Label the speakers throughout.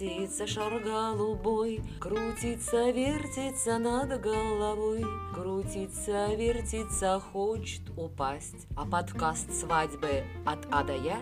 Speaker 1: птица шар голубой Крутится, вертится над головой Крутится, вертится, хочет упасть А подкаст свадьбы от А Я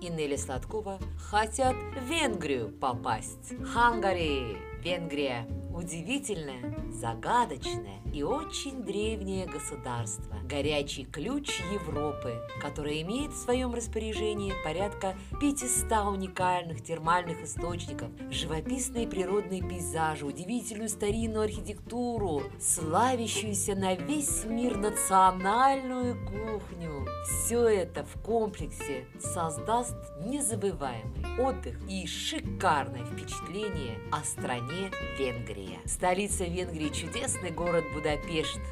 Speaker 1: и Нелли Сладкова хотят в Венгрию попасть. Хангари, Венгрия Удивительное, загадочное и очень древнее государство, горячий ключ Европы, которое имеет в своем распоряжении порядка 500 уникальных термальных источников, живописные природные пейзажи, удивительную старинную архитектуру, славящуюся на весь мир национальную кухню. Все это в комплексе создаст незабываемый отдых и шикарное впечатление о стране. Венгрия. Столица Венгрии – чудесный город Будапешт.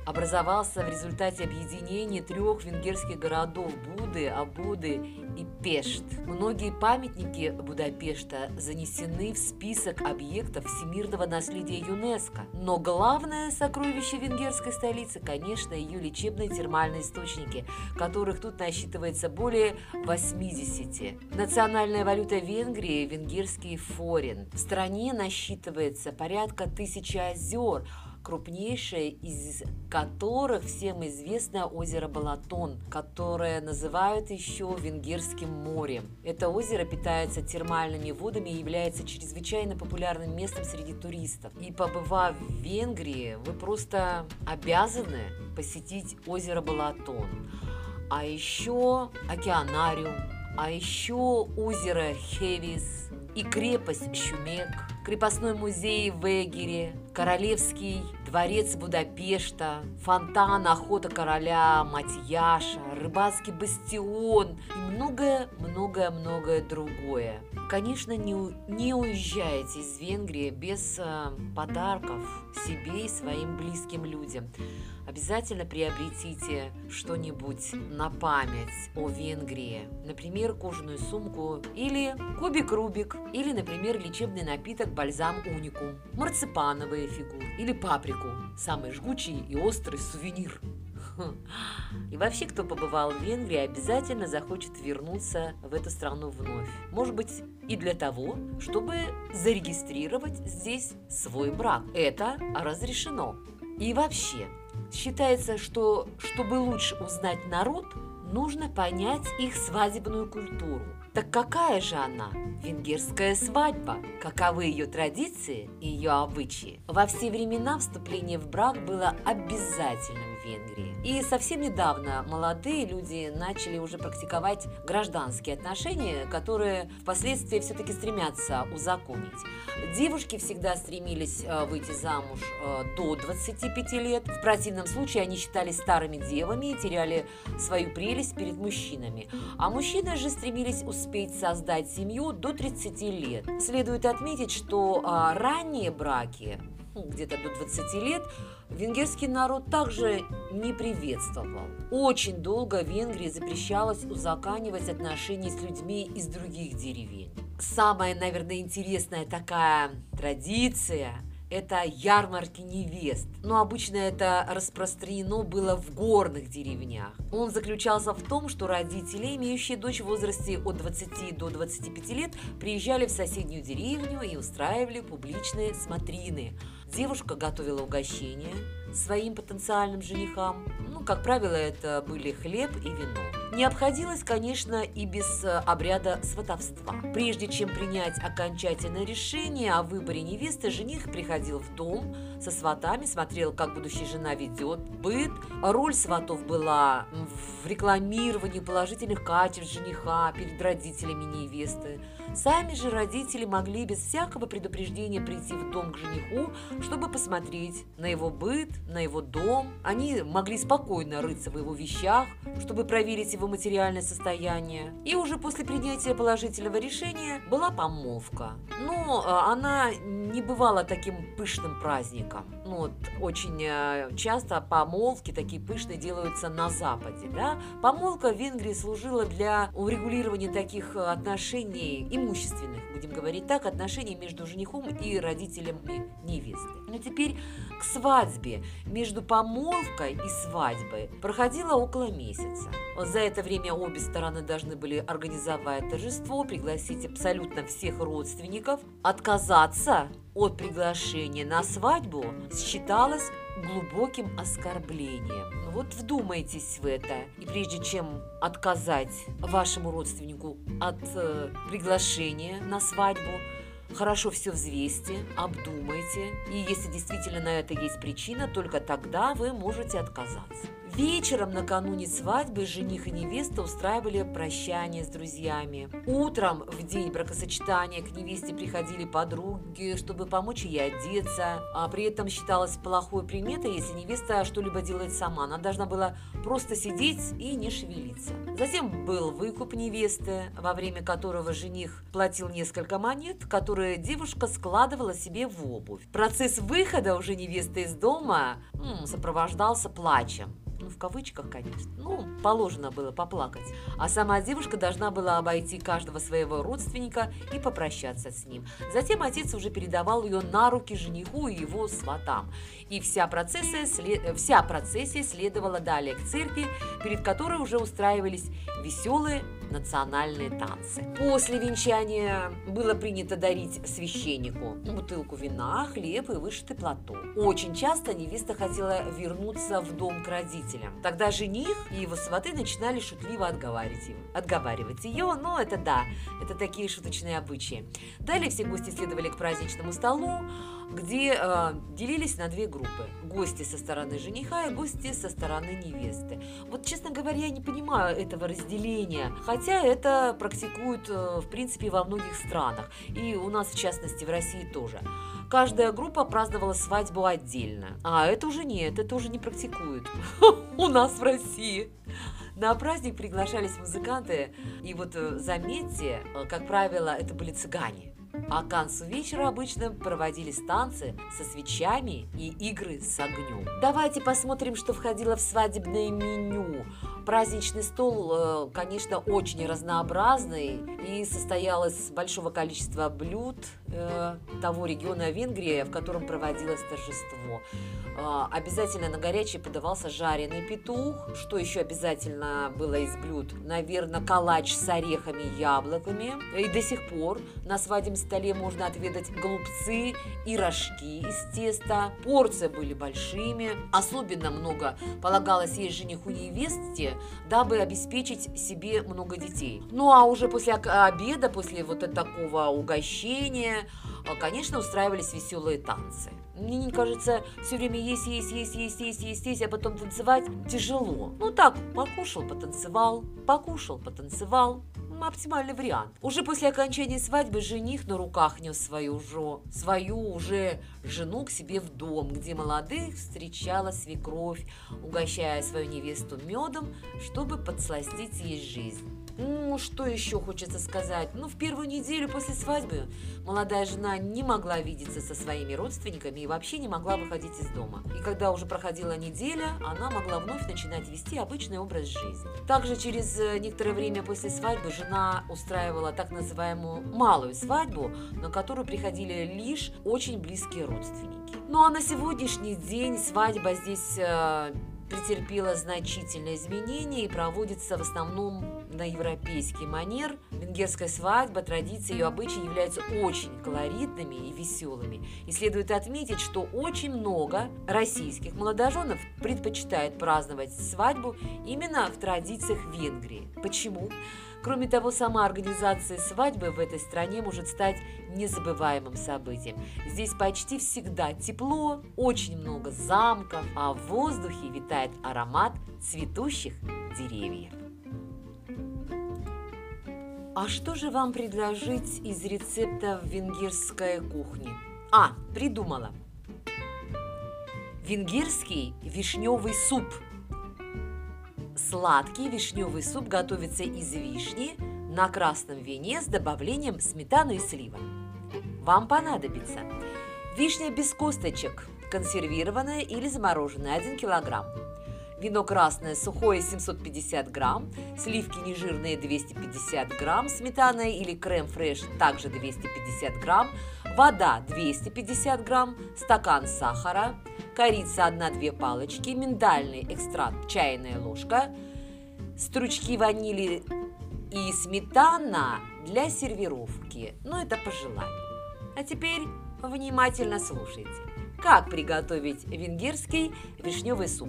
Speaker 1: Образовался в результате объединения трех венгерских городов – Буды, Абуды и Пешт. Многие памятники Будапешта занесены в список объектов всемирного наследия ЮНЕСКО. Но главное сокровище венгерской столицы, конечно, ее лечебные термальные источники, которых тут насчитывается более 80. Национальная валюта Венгрии – венгерский форин. В стране насчитывается порядка тысячи озер, крупнейшее из которых всем известно озеро Балатон, которое называют еще Венгерским морем. Это озеро питается термальными водами и является чрезвычайно популярным местом среди туристов. И побывав в Венгрии, вы просто обязаны посетить озеро Балатон. А еще океанариум, а еще озеро Хевис и крепость Щумек, крепостной музей в Эгере, Королевский дворец Будапешта, фонтан охота короля Матьяша, рыбацкий бастион и многое-многое-многое другое. Конечно, не, не уезжайте из Венгрии без э, подарков себе и своим близким людям. Обязательно приобретите что-нибудь на память о Венгрии. Например, кожаную сумку или кубик-рубик, или, например, лечебный напиток бальзам уникум, марципановые фигуры или паприку, самый жгучий и острый сувенир. И вообще, кто побывал в Венгрии, обязательно захочет вернуться в эту страну вновь. Может быть, и для того, чтобы зарегистрировать здесь свой брак. Это разрешено. И вообще, считается, что чтобы лучше узнать народ, нужно понять их свадебную культуру. Так какая же она? Венгерская свадьба. Каковы ее традиции и ее обычаи? Во все времена вступление в брак было обязательным Венгрии. И совсем недавно молодые люди начали уже практиковать гражданские отношения, которые впоследствии все-таки стремятся узаконить. Девушки всегда стремились э, выйти замуж э, до 25 лет. В противном случае они считались старыми девами и теряли свою прелесть перед мужчинами. А мужчины же стремились успеть создать семью до 30 лет. Следует отметить, что а, ранние браки ну, где-то до 20 лет, венгерский народ также не приветствовал. Очень долго в Венгрии запрещалось узаканивать отношения с людьми из других деревень. Самая, наверное, интересная такая традиция – это ярмарки невест. Но обычно это распространено было в горных деревнях. Он заключался в том, что родители, имеющие дочь в возрасте от 20 до 25 лет, приезжали в соседнюю деревню и устраивали публичные смотрины. Девушка готовила угощения своим потенциальным женихам. Ну, как правило, это были хлеб и вино не обходилось, конечно, и без э, обряда сватовства. Прежде чем принять окончательное решение о выборе невесты, жених приходил в дом со сватами, смотрел, как будущая жена ведет быт. Роль сватов была в рекламировании положительных качеств жениха перед родителями невесты. Сами же родители могли без всякого предупреждения прийти в дом к жениху, чтобы посмотреть на его быт, на его дом. Они могли спокойно рыться в его вещах, чтобы проверить его материальное состояние. И уже после принятия положительного решения была помолвка. Но а, она не бывала таким пышным праздником. Ну, вот, очень э, часто помолвки такие пышные делаются на Западе. Да? Помолвка в Венгрии служила для урегулирования таких отношений имущественных, будем говорить так, отношений между женихом и родителями невесты. Но теперь к свадьбе. Между помолвкой и свадьбой проходило около месяца. За это время обе стороны должны были организовать торжество, пригласить абсолютно всех родственников. Отказаться от приглашения на свадьбу считалось глубоким оскорблением. Ну вот вдумайтесь в это. И прежде чем отказать вашему родственнику от э, приглашения на свадьбу, хорошо все взвесьте, обдумайте. И если действительно на это есть причина, только тогда вы можете отказаться. Вечером накануне свадьбы жених и невеста устраивали прощание с друзьями. Утром, в день бракосочетания, к невесте приходили подруги, чтобы помочь ей одеться. А при этом считалось плохой приметой, если невеста что-либо делает сама. Она должна была просто сидеть и не шевелиться. Затем был выкуп невесты, во время которого жених платил несколько монет, которые девушка складывала себе в обувь. Процесс выхода уже невесты из дома сопровождался плачем ну, в кавычках, конечно. Ну, положено было поплакать. А сама девушка должна была обойти каждого своего родственника и попрощаться с ним. Затем отец уже передавал ее на руки жениху и его сватам. И вся процессия, вся процессия следовала далее к церкви, перед которой уже устраивались веселые национальные танцы. После венчания было принято дарить священнику бутылку вина, хлеб и вышитый платок. Очень часто невеста хотела вернуться в дом к родителям. Тогда жених и его сваты начинали шутливо отговаривать, его, отговаривать ее, но это да, это такие шуточные обычаи. Далее все гости следовали к праздничному столу, где э, делились на две группы. Гости со стороны жениха и гости со стороны невесты. Вот, честно говоря, я не понимаю этого разделения, хотя это практикуют, э, в принципе, во многих странах. И у нас, в частности, в России тоже. Каждая группа праздновала свадьбу отдельно. А это уже нет, это уже не практикуют у нас в России. На праздник приглашались музыканты, и вот э, заметьте, э, как правило, это были цыгане. А к концу вечера обычно проводились танцы со свечами и игры с огнем. Давайте посмотрим, что входило в свадебное меню. Праздничный стол, э, конечно, очень разнообразный и состоял из большого количества блюд э, того региона Венгрии, в котором проводилось торжество. Э, обязательно на горячий подавался жареный петух. Что еще обязательно было из блюд? Наверное, калач с орехами и яблоками. И до сих пор на свадебном столе можно отведать голубцы и рожки из теста. Порции были большими. Особенно много полагалось есть жениху невесте, дабы обеспечить себе много детей. Ну а уже после обеда, после вот такого угощения, э, конечно, устраивались веселые танцы. Мне кажется, все время есть, есть, есть, есть, есть, есть, есть, а потом танцевать тяжело. Ну так, покушал, потанцевал, покушал, потанцевал, оптимальный вариант. Уже после окончания свадьбы жених на руках нес свою, уже, свою уже жену к себе в дом, где молодых встречала свекровь, угощая свою невесту медом, чтобы подсластить ей жизнь. Ну, что еще хочется сказать? Ну, в первую неделю после свадьбы молодая жена не могла видеться со своими родственниками и вообще не могла выходить из дома. И когда уже проходила неделя, она могла вновь начинать вести обычный образ жизни. Также через э, некоторое время после свадьбы жена устраивала так называемую малую свадьбу, на которую приходили лишь очень близкие родственники. Ну а на сегодняшний день свадьба здесь э, претерпела значительные изменения и проводится в основном на европейский манер. Венгерская свадьба, традиции и обычаи являются очень колоритными и веселыми. И следует отметить, что очень много российских молодоженов предпочитают праздновать свадьбу именно в традициях Венгрии. Почему? Кроме того, сама организация свадьбы в этой стране может стать незабываемым событием. Здесь почти всегда тепло, очень много замков, а в воздухе витает аромат цветущих деревьев. А что же вам предложить из рецепта венгерской кухни? А, придумала. Венгерский вишневый суп – Сладкий вишневый суп готовится из вишни на красном вине с добавлением сметаны и слива. Вам понадобится вишня без косточек, консервированная или замороженная 1 кг, вино красное сухое 750 грамм, сливки нежирные 250 грамм, сметана или крем фреш также 250 грамм, вода 250 грамм, стакан сахара, корица 1-2 палочки, миндальный экстракт чайная ложка, стручки ванили и сметана для сервировки. Но ну, это по желанию. А теперь внимательно слушайте. Как приготовить венгерский вишневый суп?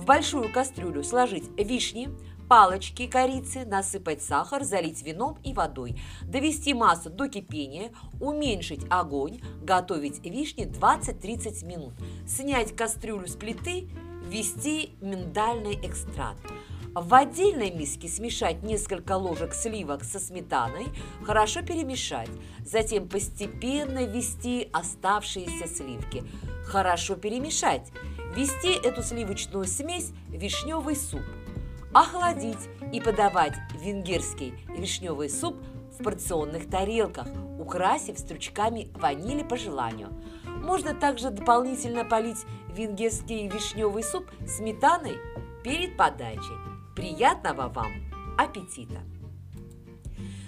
Speaker 1: В большую кастрюлю сложить вишни, палочки корицы, насыпать сахар, залить вином и водой, довести массу до кипения, уменьшить огонь, готовить вишни 20-30 минут, снять кастрюлю с плиты, ввести миндальный экстракт. В отдельной миске смешать несколько ложек сливок со сметаной, хорошо перемешать, затем постепенно ввести оставшиеся сливки, хорошо перемешать, ввести эту сливочную смесь в вишневый суп, охладить и подавать венгерский вишневый суп в порционных тарелках, украсив стручками ванили по желанию. Можно также дополнительно полить венгерский вишневый суп сметаной перед подачей. Приятного вам аппетита!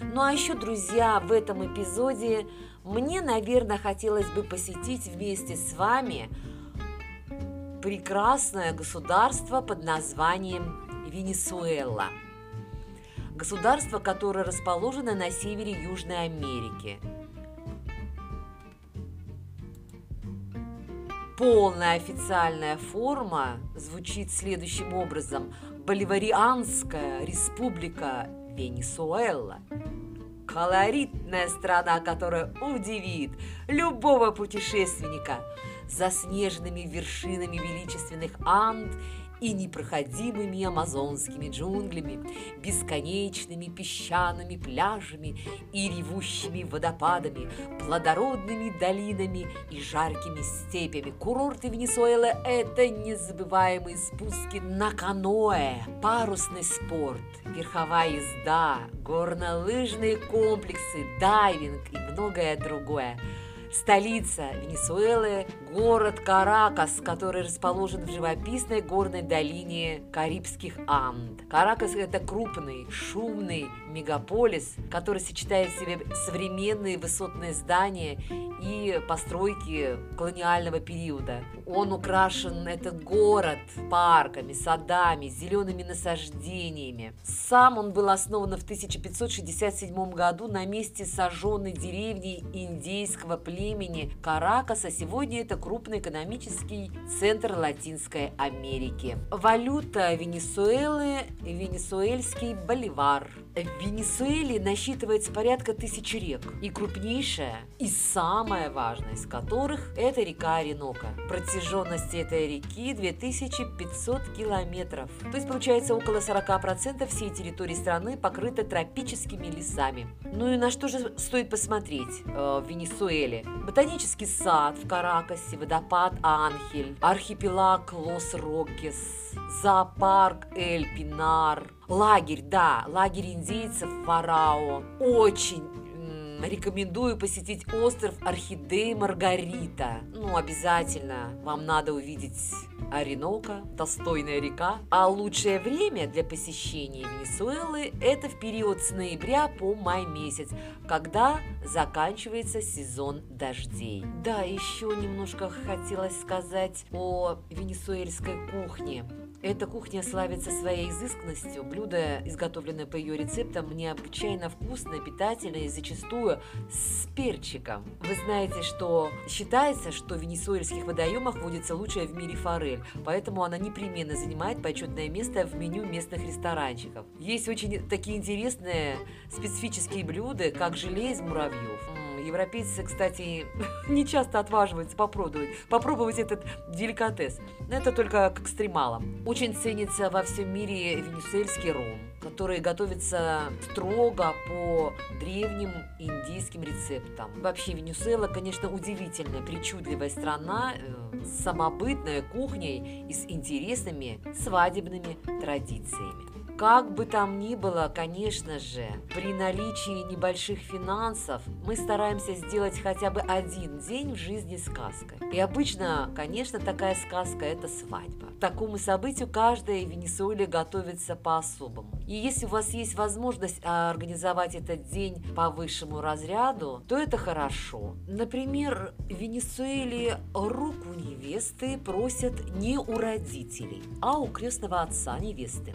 Speaker 1: Ну а еще, друзья, в этом эпизоде мне, наверное, хотелось бы посетить вместе с вами прекрасное государство под названием Венесуэла. Государство, которое расположено на севере Южной Америки. Полная официальная форма звучит следующим образом – Боливарианская республика Венесуэла. Колоритная страна, которая удивит любого путешественника заснеженными вершинами величественных Анд и непроходимыми амазонскими джунглями, бесконечными песчаными пляжами и ревущими водопадами, плодородными долинами и жаркими степями. Курорты Венесуэлы – это незабываемые спуски на каноэ, парусный спорт, верховая езда, горнолыжные комплексы, дайвинг и многое другое – Столица Венесуэлы – город Каракас, который расположен в живописной горной долине Карибских Анд. Каракас – это крупный, шумный мегаполис, который сочетает в себе современные высотные здания и постройки колониального периода. Он украшен, этот город, парками, садами, зелеными насаждениями. Сам он был основан в 1567 году на месте сожженной деревни индейского племени Каракаса. Сегодня это крупный экономический центр Латинской Америки. Валюта Венесуэлы – венесуэльский боливар – в Венесуэле насчитывается порядка тысячи рек, и крупнейшая, и самая важная из которых – это река Оренока. Протяженность этой реки 2500 километров. То есть, получается, около 40% всей территории страны покрыта тропическими лесами. Ну и на что же стоит посмотреть э, в Венесуэле? Ботанический сад в Каракасе, водопад Анхель, архипелаг Лос-Рокес, зоопарк Эль Пинар, лагерь, да, лагерь индейцев Варао. Очень рекомендую посетить остров Орхидеи Маргарита. Ну, обязательно вам надо увидеть Ориноко, Достойная река. А лучшее время для посещения Венесуэлы – это в период с ноября по май месяц, когда заканчивается сезон дождей. Да, еще немножко хотелось сказать о венесуэльской кухне. Эта кухня славится своей изысканностью. Блюдо, изготовленное по ее рецептам, необычайно вкусное, питательное и зачастую с перчиком. Вы знаете, что считается, что в венесуэльских водоемах водится лучшая в мире форель, поэтому она непременно занимает почетное место в меню местных ресторанчиков. Есть очень такие интересные специфические блюда, как желе из муравьев Европейцы, кстати, не часто отваживаются попробовать, попробовать этот деликатес. Но это только к экстремалам. Очень ценится во всем мире венесуэльский ром, который готовится строго по древним индийским рецептам. Вообще Венесуэла, конечно, удивительная, причудливая страна э, с самобытной кухней и с интересными свадебными традициями. Как бы там ни было, конечно же, при наличии небольших финансов мы стараемся сделать хотя бы один день в жизни сказкой. И обычно, конечно, такая сказка – это свадьба. такому событию каждая в Венесуэле готовится по-особому. И если у вас есть возможность а, организовать этот день по высшему разряду, то это хорошо. Например, в Венесуэле руку невесты просят не у родителей, а у крестного отца невесты.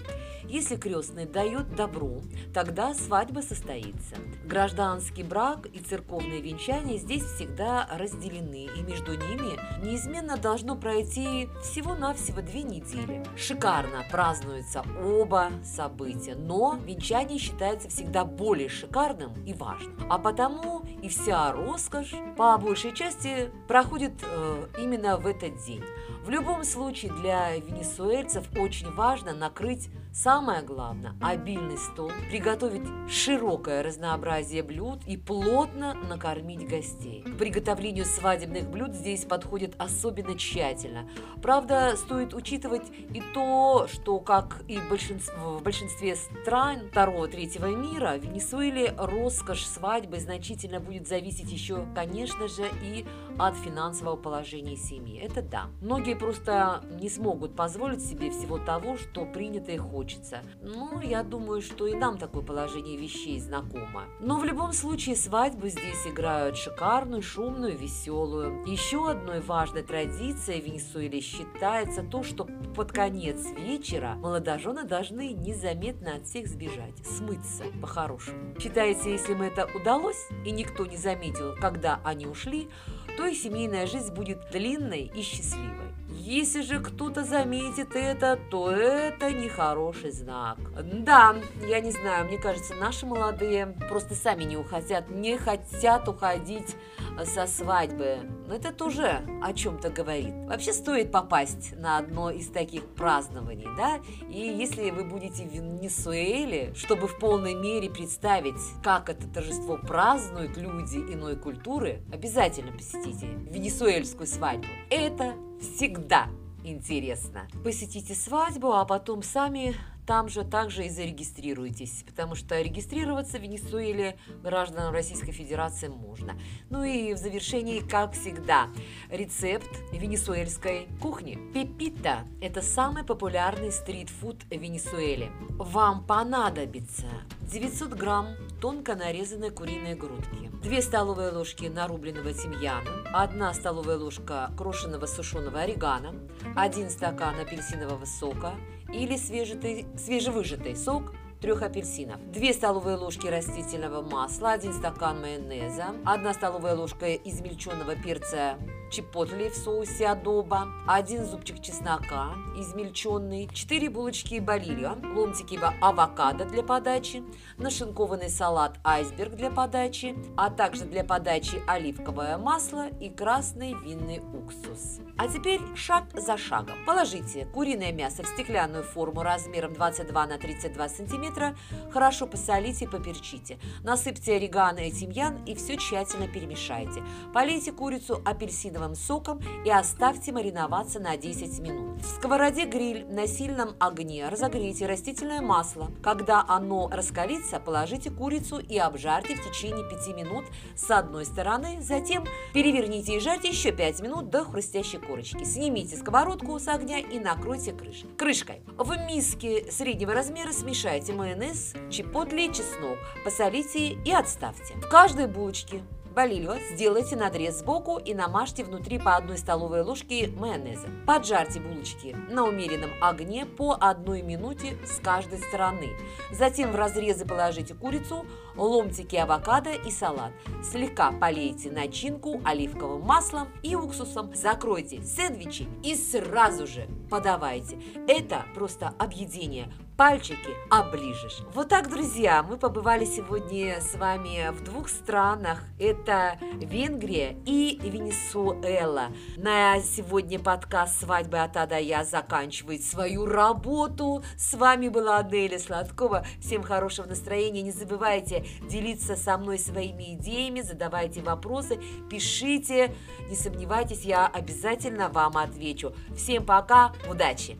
Speaker 1: Если крестный дает добро, тогда свадьба состоится. Гражданский брак и церковное венчание здесь всегда разделены, и между ними неизменно должно пройти всего-навсего две недели. Шикарно празднуются оба события, но венчание считается всегда более шикарным и важным. А потому и вся роскошь по большей части проходит э, именно в этот день. В любом случае для венесуэльцев очень важно накрыть самое главное – обильный стол, приготовить широкое разнообразие блюд и плотно накормить гостей. К приготовлению свадебных блюд здесь подходят особенно тщательно. Правда, стоит учитывать и то, что, как и в большинстве стран второго-третьего мира, в Венесуэле роскошь свадьбы значительно будет зависеть еще, конечно же, и от финансового положения семьи. Это да. Многие просто не смогут позволить себе всего того, что принято и хочется. Ну, я думаю, что и нам такое положение вещей знакомо. Но в любом случае свадьбу здесь играют шикарную, шумную, веселую. Еще одной важной традицией в Венесуэле считается то, что под конец вечера молодожены должны незаметно от всех сбежать, смыться по-хорошему. Считается, если им это удалось и никто не заметил, когда они ушли, то и семейная жизнь будет длинной и счастливой. Если же кто-то заметит это, то это нехороший знак. Да, я не знаю, мне кажется, наши молодые просто сами не уходят, не хотят уходить со свадьбы. Но это тоже о чем-то говорит. Вообще стоит попасть на одно из таких празднований, да? И если вы будете в Венесуэле, чтобы в полной мере представить, как это торжество празднуют люди иной культуры, обязательно посетите венесуэльскую свадьбу. Это всегда интересно. Посетите свадьбу, а потом сами там же также и зарегистрируйтесь, потому что регистрироваться в Венесуэле гражданам Российской Федерации можно. Ну и в завершении, как всегда, рецепт венесуэльской кухни. Пепита – это самый популярный стритфуд в Венесуэле. Вам понадобится 900 грамм тонко нарезанной куриной грудки, 2 столовые ложки нарубленного тимьяна, 1 столовая ложка крошенного сушеного орегано, 1 стакан апельсинового сока или свежетый, свежевыжатый сок трех апельсинов, 2 столовые ложки растительного масла, 1 стакан майонеза, 1 столовая ложка измельченного перца чипотли в соусе адоба, один зубчик чеснока измельченный, 4 булочки балилья, ломтики авокадо для подачи, нашинкованный салат айсберг для подачи, а также для подачи оливковое масло и красный винный уксус. А теперь шаг за шагом. Положите куриное мясо в стеклянную форму размером 22 на 32 сантиметра, хорошо посолите и поперчите. Насыпьте орегано и тимьян и все тщательно перемешайте. Полейте курицу апельсиновым апельсиновым соком и оставьте мариноваться на 10 минут. В сковороде гриль на сильном огне разогрейте растительное масло. Когда оно раскалится, положите курицу и обжарьте в течение 5 минут с одной стороны, затем переверните и жарьте еще 5 минут до хрустящей корочки. Снимите сковородку с огня и накройте крыш... крышкой. В миске среднего размера смешайте майонез, чипотли, чеснок, посолите и отставьте. В каждой булочке Балильо сделайте надрез сбоку и намажьте внутри по одной столовой ложке майонеза. Поджарьте булочки на умеренном огне по одной минуте с каждой стороны. Затем в разрезы положите курицу, ломтики авокадо и салат. Слегка полейте начинку оливковым маслом и уксусом. Закройте сэндвичи и сразу же подавайте. Это просто объедение пальчики оближешь. Вот так, друзья, мы побывали сегодня с вами в двух странах. Это Венгрия и Венесуэла. На сегодня подкаст «Свадьбы от А до Я» заканчивает свою работу. С вами была Аделя Сладкова. Всем хорошего настроения. Не забывайте делиться со мной своими идеями, задавайте вопросы, пишите. Не сомневайтесь, я обязательно вам отвечу. Всем пока, удачи!